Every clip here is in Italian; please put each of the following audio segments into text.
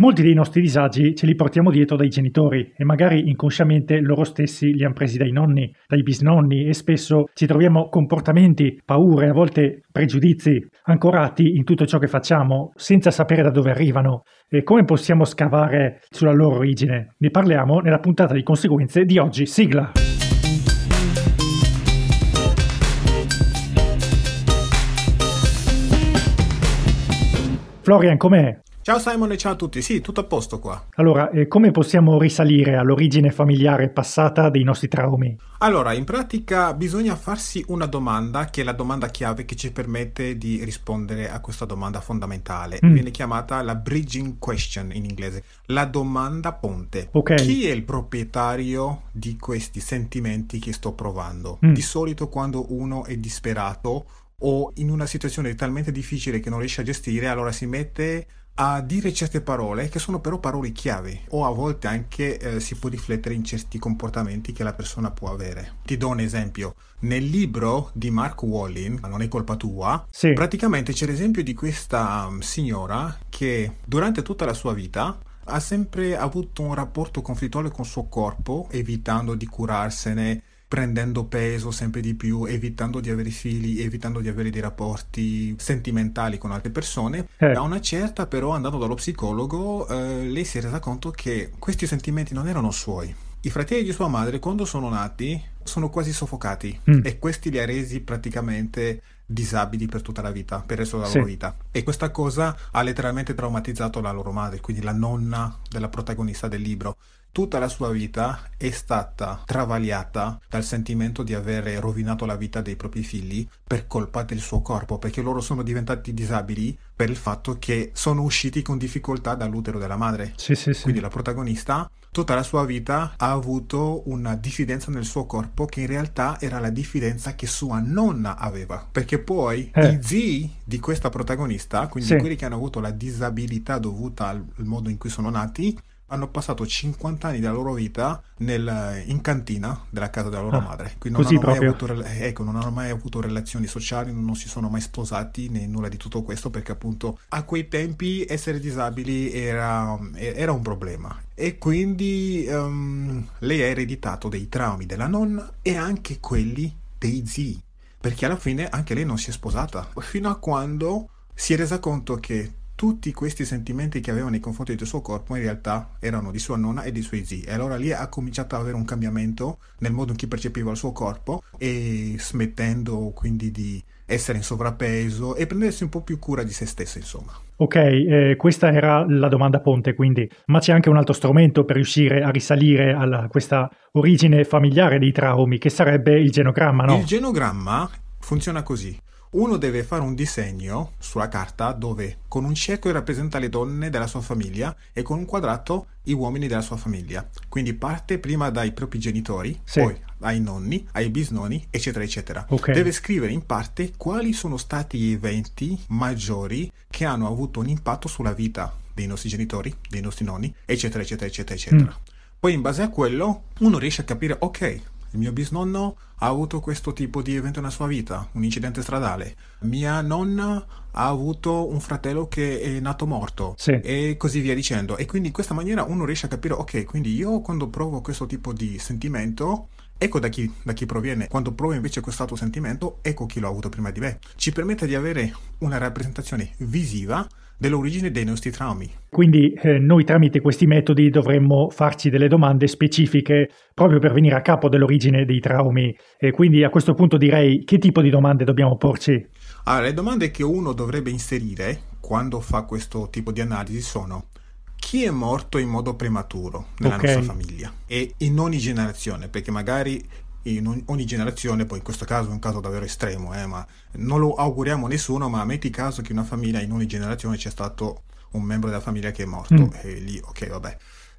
Molti dei nostri disagi ce li portiamo dietro dai genitori e magari inconsciamente loro stessi li hanno presi dai nonni, dai bisnonni e spesso ci troviamo comportamenti, paure, a volte pregiudizi ancorati in tutto ciò che facciamo senza sapere da dove arrivano e come possiamo scavare sulla loro origine. Ne parliamo nella puntata di conseguenze di oggi. Sigla! Florian, com'è? Ciao Simon e ciao a tutti, sì, tutto a posto qua. Allora, eh, come possiamo risalire all'origine familiare passata dei nostri traumi? Allora, in pratica bisogna farsi una domanda che è la domanda chiave che ci permette di rispondere a questa domanda fondamentale. Mm. Viene chiamata la bridging question in inglese, la domanda ponte. Okay. Chi è il proprietario di questi sentimenti che sto provando? Mm. Di solito quando uno è disperato o in una situazione talmente difficile che non riesce a gestire, allora si mette a dire certe parole che sono però parole chiave o a volte anche eh, si può riflettere in certi comportamenti che la persona può avere. Ti do un esempio. Nel libro di Mark Wallin, Non è colpa tua, sì. praticamente c'è l'esempio di questa um, signora che durante tutta la sua vita ha sempre avuto un rapporto conflittuale con il suo corpo, evitando di curarsene, prendendo peso sempre di più, evitando di avere figli, evitando di avere dei rapporti sentimentali con altre persone. Eh. Da una certa, però, andando dallo psicologo, eh, lei si è resa conto che questi sentimenti non erano suoi. I fratelli di sua madre, quando sono nati, sono quasi soffocati mm. e questi li ha resi praticamente disabili per tutta la vita, per il resto della sì. loro vita. E questa cosa ha letteralmente traumatizzato la loro madre, quindi la nonna della protagonista del libro tutta la sua vita è stata travagliata dal sentimento di avere rovinato la vita dei propri figli per colpa del suo corpo, perché loro sono diventati disabili per il fatto che sono usciti con difficoltà dall'utero della madre. Sì, sì, sì. Quindi la protagonista tutta la sua vita ha avuto una diffidenza nel suo corpo che in realtà era la diffidenza che sua nonna aveva, perché poi eh. i zii di questa protagonista, quindi quelli che hanno avuto la disabilità dovuta al modo in cui sono nati, hanno passato 50 anni della loro vita nel, in cantina della casa della loro ah, madre. Quindi non hanno, avuto, ecco, non hanno, mai avuto relazioni sociali, non si sono mai sposati né nulla di tutto questo perché appunto a quei tempi essere disabili era, era un problema. E quindi um, lei ha ereditato dei traumi della nonna e anche quelli dei zii. Perché alla fine anche lei non si è sposata. Fino a quando si è resa conto che tutti questi sentimenti che aveva nei confronti del suo corpo in realtà erano di sua nonna e dei suoi zii. E allora lì ha cominciato ad avere un cambiamento nel modo in cui percepiva il suo corpo e smettendo quindi di essere in sovrappeso e prendersi un po' più cura di se stessa, insomma. Ok, eh, questa era la domanda ponte, quindi, ma c'è anche un altro strumento per riuscire a risalire a questa origine familiare dei traumi, che sarebbe il genogramma, no? Il genogramma funziona così uno deve fare un disegno sulla carta dove con un cerchio rappresenta le donne della sua famiglia e con un quadrato gli uomini della sua famiglia. Quindi parte prima dai propri genitori, sì. poi ai nonni, ai bisnonni, eccetera, eccetera. Okay. Deve scrivere in parte quali sono stati gli eventi maggiori che hanno avuto un impatto sulla vita dei nostri genitori, dei nostri nonni, eccetera, eccetera, eccetera, eccetera. Mm. Poi in base a quello uno riesce a capire, ok, il mio bisnonno ha avuto questo tipo di evento nella sua vita, un incidente stradale. Mia nonna ha avuto un fratello che è nato morto sì. e così via dicendo. E quindi in questa maniera uno riesce a capire, ok, quindi io quando provo questo tipo di sentimento, ecco da chi, da chi proviene. Quando provo invece quest'altro sentimento, ecco chi l'ha avuto prima di me. Ci permette di avere una rappresentazione visiva dell'origine dei nostri traumi. Quindi eh, noi tramite questi metodi dovremmo farci delle domande specifiche proprio per venire a capo dell'origine dei traumi. E quindi a questo punto direi che tipo di domande dobbiamo porci? Allora, le domande che uno dovrebbe inserire quando fa questo tipo di analisi sono chi è morto in modo prematuro nella okay. nostra famiglia e in ogni generazione, perché magari in ogni generazione, poi in questo caso è un caso davvero estremo, eh, ma non lo auguriamo a nessuno, ma metti caso che una famiglia in ogni generazione c'è stato un membro della famiglia che è morto, mm. e lì ok vabbè.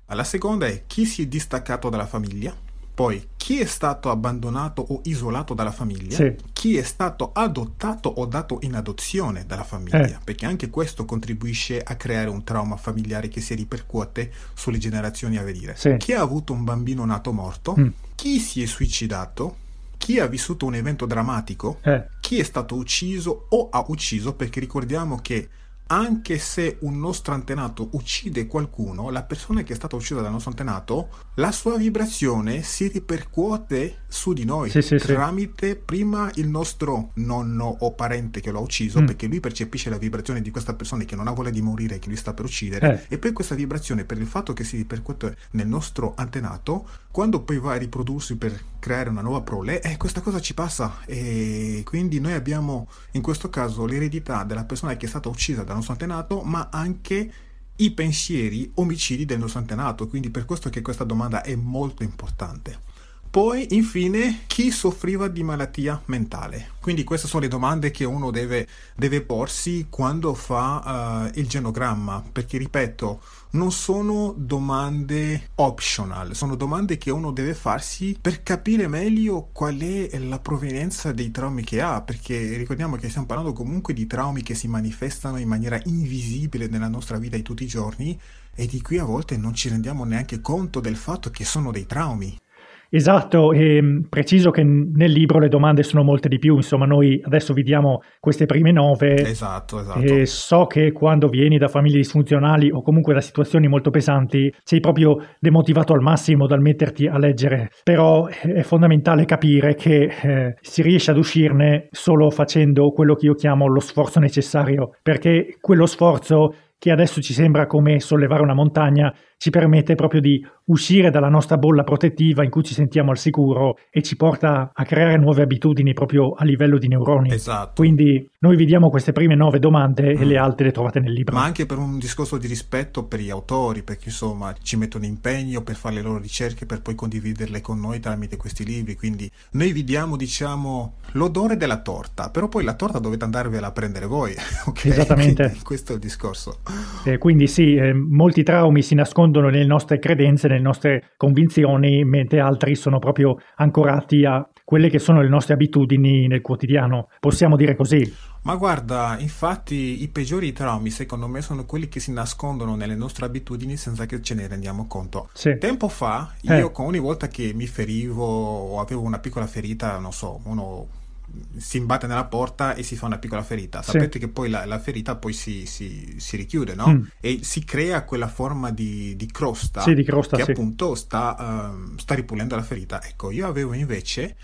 La seconda è chi si è distaccato dalla famiglia, poi chi è stato abbandonato o isolato dalla famiglia, sì. chi è stato adottato o dato in adozione dalla famiglia, eh. perché anche questo contribuisce a creare un trauma familiare che si ripercuote sulle generazioni a venire. Sì. Chi ha avuto un bambino nato morto, mm chi si è suicidato, chi ha vissuto un evento drammatico, eh. chi è stato ucciso o ha ucciso, perché ricordiamo che anche se un nostro antenato uccide qualcuno, la persona che è stata uccisa dal nostro antenato, la sua vibrazione si ripercuote su di noi sì, sì, tramite sì. prima il nostro nonno o parente che lo ha ucciso, mm. perché lui percepisce la vibrazione di questa persona che non ha voglia di morire, che lui sta per uccidere, eh. e poi questa vibrazione, per il fatto che si ripercuote nel nostro antenato, quando poi va a riprodursi per creare una nuova prole, eh, questa cosa ci passa e quindi noi abbiamo in questo caso l'eredità della persona che è stata uccisa dal nostro antenato, ma anche i pensieri omicidi del nostro antenato, quindi per questo che questa domanda è molto importante. Poi, infine, chi soffriva di malattia mentale? Quindi queste sono le domande che uno deve, deve porsi quando fa uh, il genogramma, perché ripeto, non sono domande optional, sono domande che uno deve farsi per capire meglio qual è la provenienza dei traumi che ha, perché ricordiamo che stiamo parlando comunque di traumi che si manifestano in maniera invisibile nella nostra vita di tutti i giorni e di cui a volte non ci rendiamo neanche conto del fatto che sono dei traumi. Esatto, e mm, preciso che nel libro le domande sono molte di più, insomma noi adesso vediamo queste prime nove esatto, esatto. e so che quando vieni da famiglie disfunzionali o comunque da situazioni molto pesanti sei proprio demotivato al massimo dal metterti a leggere, però è fondamentale capire che eh, si riesce ad uscirne solo facendo quello che io chiamo lo sforzo necessario, perché quello sforzo che adesso ci sembra come sollevare una montagna, ci permette proprio di uscire dalla nostra bolla protettiva in cui ci sentiamo al sicuro e ci porta a creare nuove abitudini proprio a livello di neuroni. Esatto. Quindi noi vediamo queste prime nove domande mm. e le altre le trovate nel libro. Ma anche per un discorso di rispetto per gli autori, perché insomma ci mettono impegno per fare le loro ricerche per poi condividerle con noi tramite questi libri. Quindi noi vi diamo, diciamo, l'odore della torta, però poi la torta dovete andarvela a prendere voi. okay? Esattamente. Quindi questo è il discorso. Eh, quindi sì, eh, molti traumi si nascondono nelle nostre credenze, nelle nostre convinzioni, mentre altri sono proprio ancorati a quelle che sono le nostre abitudini nel quotidiano. Possiamo dire così. Ma guarda, infatti i peggiori traumi secondo me sono quelli che si nascondono nelle nostre abitudini senza che ce ne rendiamo conto. Sì. Tempo fa, io eh. ogni volta che mi ferivo o avevo una piccola ferita, non so, uno si imbatte nella porta e si fa una piccola ferita. Sapete sì. che poi la, la, ferita poi si, si, si richiude, no? Mm. E si crea quella forma di, di crosta, sì, di crosta che sì. appunto sta, uh, sta ripulendo la ferita. Ecco, io avevo invece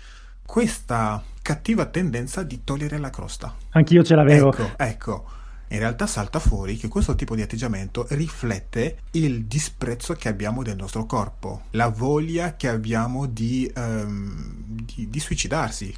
questa cattiva tendenza di togliere la crosta. Anch'io ce l'avevo. Ecco, ecco. In realtà salta fuori che questo tipo di atteggiamento riflette il disprezzo che abbiamo del nostro corpo, la voglia che abbiamo di, um, di, di suicidarsi,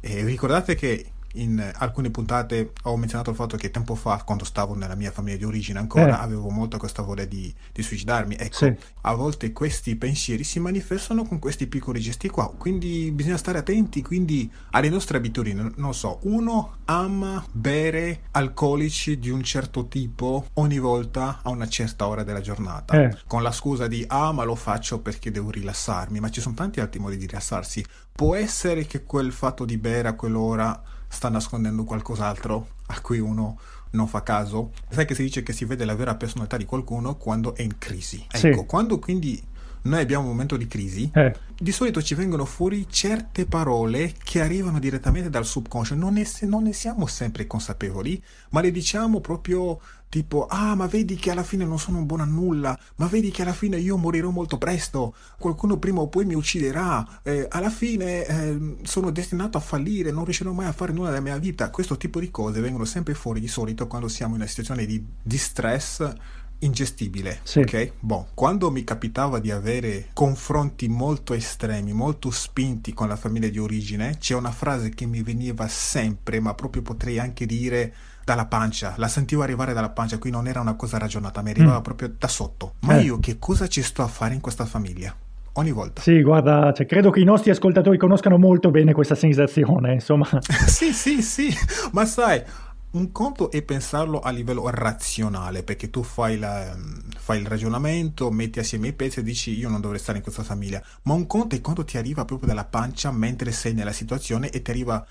e ricordate che in alcune puntate ho menzionato il fatto che tempo fa, quando stavo nella mia famiglia di origine ancora, eh. avevo molto questa voglia di, di suicidarmi. Ecco, sì. a volte questi pensieri si manifestano con questi piccoli gesti qua, quindi bisogna stare attenti quindi alle nostre abitudini. Non so, uno ama bere alcolici di un certo tipo ogni volta a una certa ora della giornata, eh. con la scusa di ah ma lo faccio perché devo rilassarmi, ma ci sono tanti altri modi di rilassarsi. Può essere che quel fatto di bere a quell'ora sta nascondendo qualcos'altro a cui uno non fa caso. Sai che si dice che si vede la vera personalità di qualcuno quando è in crisi. Ecco, sì. quando quindi noi abbiamo un momento di crisi, eh. di solito ci vengono fuori certe parole che arrivano direttamente dal subconscio, non ne, non ne siamo sempre consapevoli, ma le diciamo proprio tipo ah ma vedi che alla fine non sono buono a nulla ma vedi che alla fine io morirò molto presto qualcuno prima o poi mi ucciderà eh, alla fine eh, sono destinato a fallire non riuscirò mai a fare nulla della mia vita. Questo tipo di cose vengono sempre fuori di solito quando siamo in una situazione di, di stress ingestibile. Sì. Ok? Bon, quando mi capitava di avere confronti molto estremi, molto spinti con la famiglia di origine, c'è una frase che mi veniva sempre, ma proprio potrei anche dire dalla pancia, la sentivo arrivare dalla pancia, qui non era una cosa ragionata, mi arrivava mm. proprio da sotto. Ma eh. io che cosa ci sto a fare in questa famiglia? Ogni volta. Sì, guarda, cioè, credo che i nostri ascoltatori conoscano molto bene questa sensazione, insomma. sì, sì, sì, ma sai, un conto è pensarlo a livello razionale, perché tu fai, la, fai, il ragionamento, metti assieme i pezzi e dici io non dovrei stare in questa famiglia, ma un conto è quando ti arriva proprio dalla pancia mentre sei nella situazione e ti arriva...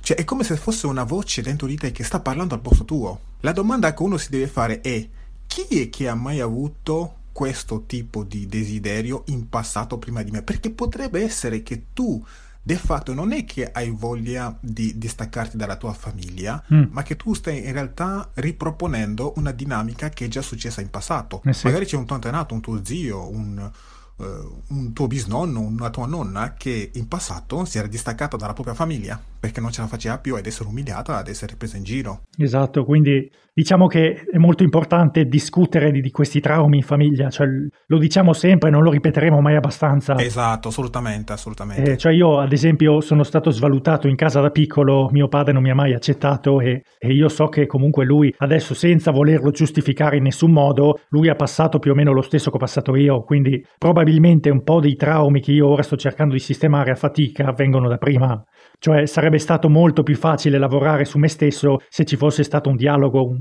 Cioè è come se fosse una voce dentro di te che sta parlando al posto tuo. La domanda che uno si deve fare è chi è che ha mai avuto questo tipo di desiderio in passato prima di me? Perché potrebbe essere che tu di fatto non è che hai voglia di distaccarti dalla tua famiglia, mm. ma che tu stai in realtà riproponendo una dinamica che è già successa in passato. Eh sì. Magari c'è un tuo antenato, un tuo zio, un, uh, un tuo bisnonno, una tua nonna che in passato si era distaccata dalla propria famiglia perché non ce la faceva più ad essere umiliata, ad essere presa in giro. Esatto, quindi diciamo che è molto importante discutere di, di questi traumi in famiglia, cioè, lo diciamo sempre, non lo ripeteremo mai abbastanza. Esatto, assolutamente, assolutamente. Eh, cioè io ad esempio sono stato svalutato in casa da piccolo, mio padre non mi ha mai accettato e, e io so che comunque lui adesso senza volerlo giustificare in nessun modo, lui ha passato più o meno lo stesso che ho passato io, quindi probabilmente un po' dei traumi che io ora sto cercando di sistemare a fatica vengono da prima. Cioè sarebbe stato molto più facile lavorare su me stesso se ci fosse stato un dialogo, un,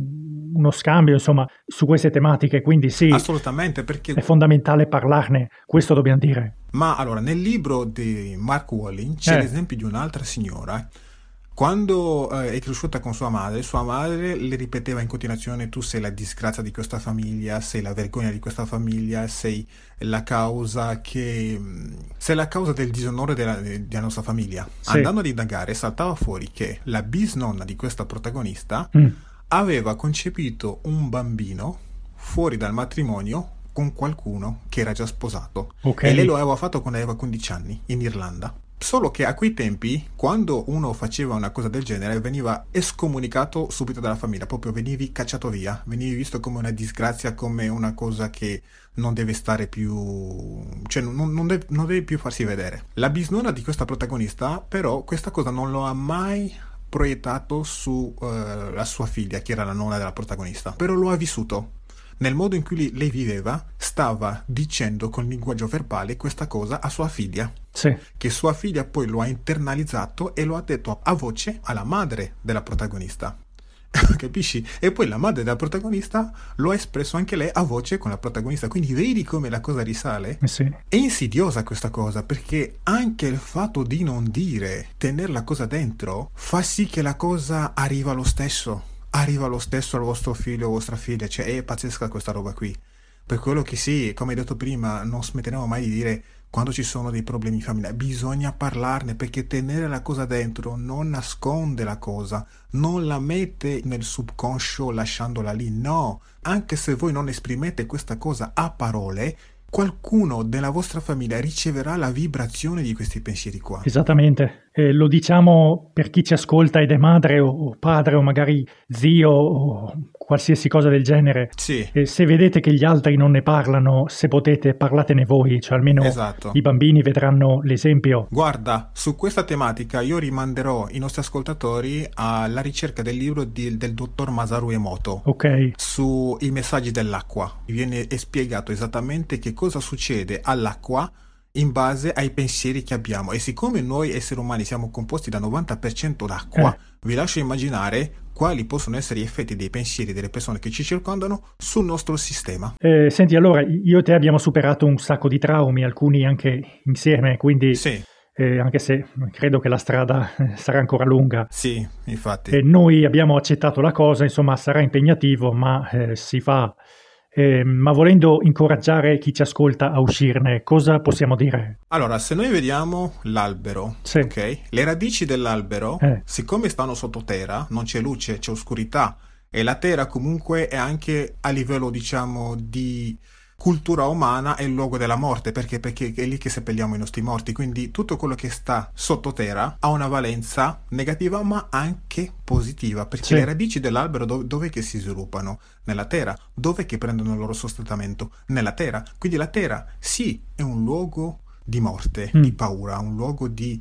uno scambio, insomma, su queste tematiche. Quindi sì, assolutamente, perché è fondamentale parlarne, questo dobbiamo dire. Ma allora, nel libro di Mark Walling c'è eh. l'esempio di un'altra signora quando eh, è cresciuta con sua madre, sua madre le ripeteva in continuazione tu sei la disgrazia di questa famiglia, sei la vergogna di questa famiglia, sei la causa che mm, sei la causa del disonore della, della nostra famiglia. Sì. Andando ad indagare saltava fuori che la bisnonna di questa protagonista mm. aveva concepito un bambino fuori dal matrimonio con qualcuno che era già sposato. Okay. E lei lo aveva fatto quando aveva 15 anni in Irlanda. Solo che a quei tempi, quando uno faceva una cosa del genere, veniva escomunicato subito dalla famiglia, proprio venivi cacciato via, venivi visto come una disgrazia, come una cosa che non deve stare più... cioè non, non, deve, non deve più farsi vedere. La bisnonna di questa protagonista, però, questa cosa non lo ha mai proiettato sulla uh, sua figlia, che era la nonna della protagonista, però lo ha vissuto nel modo in cui lei viveva, stava dicendo con linguaggio verbale questa cosa a sua figlia. Sì. Che sua figlia poi lo ha internalizzato e lo ha detto a voce alla madre della protagonista. Capisci? E poi la madre della protagonista lo ha espresso anche lei a voce con la protagonista. Quindi vedi come la cosa risale? Eh sì. È insidiosa questa cosa perché anche il fatto di non dire, tenere la cosa dentro, fa sì che la cosa arriva lo stesso arriva lo stesso al vostro figlio o vostra figlia, cioè è pazzesca questa roba qui. Per quello che sì, come hai detto prima, non smetteremo mai di dire quando ci sono dei problemi in famiglia, bisogna parlarne perché tenere la cosa dentro non nasconde la cosa, non la mette nel subconscio lasciandola lì, no, anche se voi non esprimete questa cosa a parole, qualcuno della vostra famiglia riceverà la vibrazione di questi pensieri qua. Esattamente, eh, lo diciamo per chi ci ascolta ed è madre o, padre o magari zio o qualsiasi cosa del genere. Sì. Eh, se vedete che gli altri non ne parlano, se potete parlatene voi, cioè almeno esatto. i bambini vedranno l'esempio. Guarda, su questa tematica io rimanderò i nostri ascoltatori alla ricerca del libro di, del dottor Masaru Emoto. Ok. Sui messaggi dell'acqua. Viene spiegato esattamente che cosa succede all'acqua in base ai pensieri che abbiamo e siccome noi esseri umani siamo composti da 90% d'acqua, eh. vi lascio immaginare quali possono essere gli effetti dei pensieri delle persone che ci circondano sul nostro sistema. Eh, senti, allora io e te abbiamo superato un sacco di traumi, alcuni anche insieme, quindi sì. Eh, anche se credo che la strada eh, sarà ancora lunga. Sì, infatti. Eh, noi abbiamo accettato la cosa, insomma sarà impegnativo, ma eh, si fa eh, ma volendo incoraggiare chi ci ascolta a uscirne, cosa possiamo dire? Allora, se noi vediamo l'albero, sì. okay, le radici dell'albero, eh. siccome stanno sottoterra, non c'è luce, c'è oscurità, e la terra comunque è anche a livello, diciamo, di cultura umana è il luogo della morte, perché? Perché è lì che seppelliamo i nostri morti, quindi tutto quello che sta sottoterra ha una valenza negativa ma anche positiva, perché sì. le radici dell'albero dove, dove che si sviluppano? Nella terra. Dove che prendono il loro sostentamento? Nella terra. Quindi la terra sì è un luogo di morte, mm. di paura, un luogo di,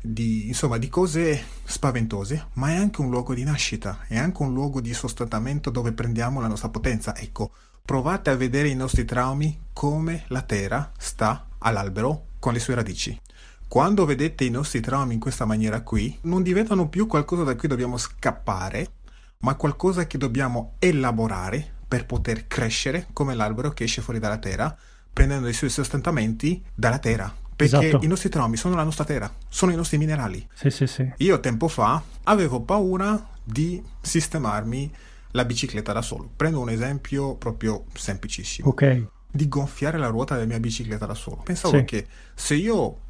di, insomma, di cose spaventose, ma è anche un luogo di nascita, è anche un luogo di sostentamento dove prendiamo la nostra potenza. Ecco, provate a vedere i nostri traumi come la terra sta all'albero con le sue radici. Quando vedete i nostri traumi in questa maniera qui, non diventano più qualcosa da cui dobbiamo scappare, ma qualcosa che dobbiamo elaborare per poter crescere come l'albero che esce fuori dalla terra, prendendo i suoi sostentamenti dalla terra. Perché esatto. i nostri traumi sono la nostra terra, sono i nostri minerali. Sì, sì, sì. Io tempo fa avevo paura di sistemarmi la bicicletta da solo. Prendo un esempio proprio semplicissimo. Ok. Di gonfiare la ruota della mia bicicletta da solo. Pensavo sì. che se io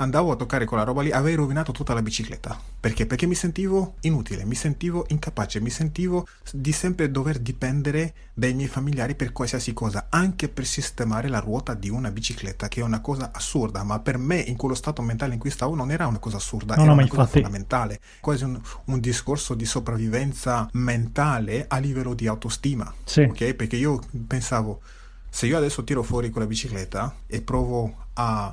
andavo a toccare quella roba lì, avevo rovinato tutta la bicicletta. Perché? Perché mi sentivo inutile, mi sentivo incapace, mi sentivo di sempre dover dipendere dai miei familiari per qualsiasi cosa, anche per sistemare la ruota di una bicicletta, che è una cosa assurda, ma per me in quello stato mentale in cui stavo non era una cosa assurda, no, era no, una cosa infatti... fondamentale, quasi un, un, discorso di sopravvivenza mentale a livello di autostima. Sì. Ok? Perché io pensavo, se io adesso tiro fuori quella bicicletta e provo a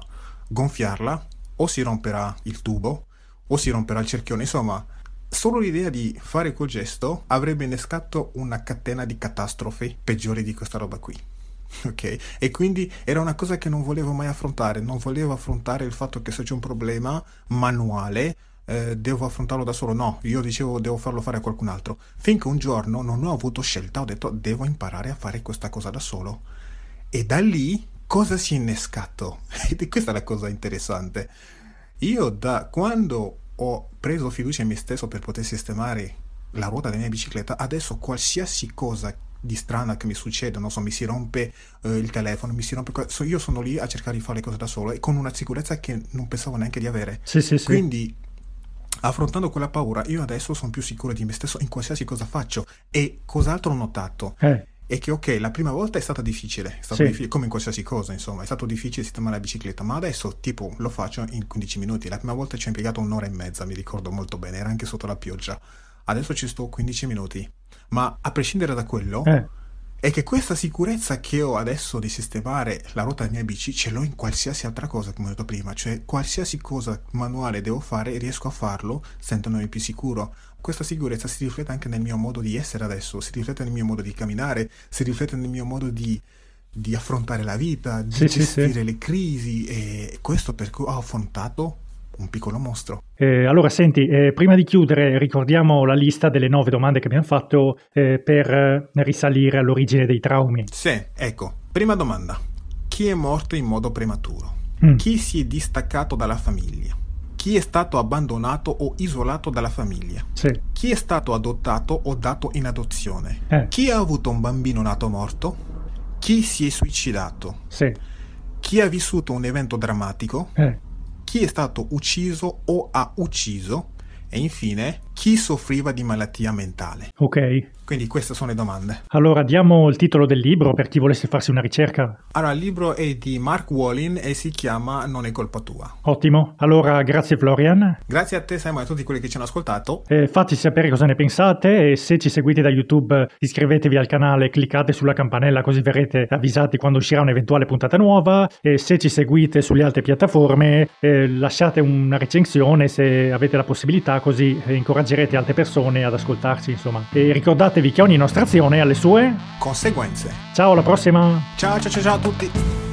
gonfiarla, o si romperà il tubo o si romperà il cerchione. Insomma, solo l'idea di fare quel gesto avrebbe innescato una catena di catastrofi peggiori di questa roba qui. Ok? E quindi era una cosa che non volevo mai affrontare. Non volevo affrontare il fatto che se c'è un problema manuale. Eh, devo affrontarlo da solo. No, io dicevo devo farlo fare a qualcun altro. Finché un giorno non ho avuto scelta, ho detto devo imparare a fare questa cosa da solo. E da lì cosa si è innescato? E questa è la cosa interessante. Io da quando ho preso fiducia in me stesso per poter sistemare la ruota della mia bicicletta, adesso qualsiasi cosa di strana che mi succede, non so, mi si rompe eh, il telefono, mi si rompe... Io sono lì a cercare di fare le cose da solo e con una sicurezza che non pensavo neanche di avere. Sì, sì, sì. Quindi affrontando quella paura, io adesso sono più sicuro di me stesso in qualsiasi cosa faccio. E cos'altro ho notato? Eh è che ok, la prima volta è stata difficile, è stato sì. difficile come in qualsiasi cosa, insomma, è stato difficile sistemare la bicicletta, ma adesso tipo lo faccio in 15 minuti. La prima volta ci ho impiegato un'ora e mezza, mi ricordo molto bene, era anche sotto la pioggia. Adesso ci sto 15 minuti. Ma a prescindere da quello, eh è che questa sicurezza che ho adesso di sistemare la ruota della mia bici ce l'ho in qualsiasi altra cosa, come ho detto prima, cioè qualsiasi cosa manuale devo fare riesco a farlo sentendomi più sicuro. Questa sicurezza si riflette anche nel mio modo di essere adesso, si riflette nel mio modo di camminare, si riflette nel mio modo di, di affrontare la vita, di sì, gestire sì, sì. le crisi e questo perché ho affrontato un piccolo mostro. Eh, allora, senti, eh, prima di chiudere, ricordiamo la lista delle nove domande che abbiamo fatto eh, per eh, risalire all'origine dei traumi. Sì, ecco. Prima domanda. Chi è morto in modo prematuro? Mm. Chi si è distaccato dalla famiglia? Chi è stato abbandonato o isolato dalla famiglia? Sì. Chi è stato adottato o dato in adozione? Eh. Chi ha avuto un bambino nato morto? Chi si è suicidato? Sì. Chi ha vissuto un evento drammatico? Eh chi è stato ucciso o ha ucciso e infine chi soffriva di malattia mentale. Ok. Quindi queste sono le domande. Allora diamo il titolo del libro per chi volesse farsi una ricerca. Allora il libro è di Mark Wallin e si chiama Non è colpa tua. Ottimo. Allora grazie Florian. Grazie a te Simon e a tutti quelli che ci hanno ascoltato. Eh, fateci sapere cosa ne pensate e se ci seguite da YouTube iscrivetevi al canale, cliccate sulla campanella così verrete avvisati quando uscirà un'eventuale puntata nuova e se ci seguite sulle altre piattaforme eh, lasciate una recensione se avete la possibilità così incoraggerete altre persone ad ascoltarci insomma. E ricordate ricordatevi che ogni nostra azione ha le sue conseguenze. Ciao, alla prossima! Ciao, ciao, ciao, ciao a tutti!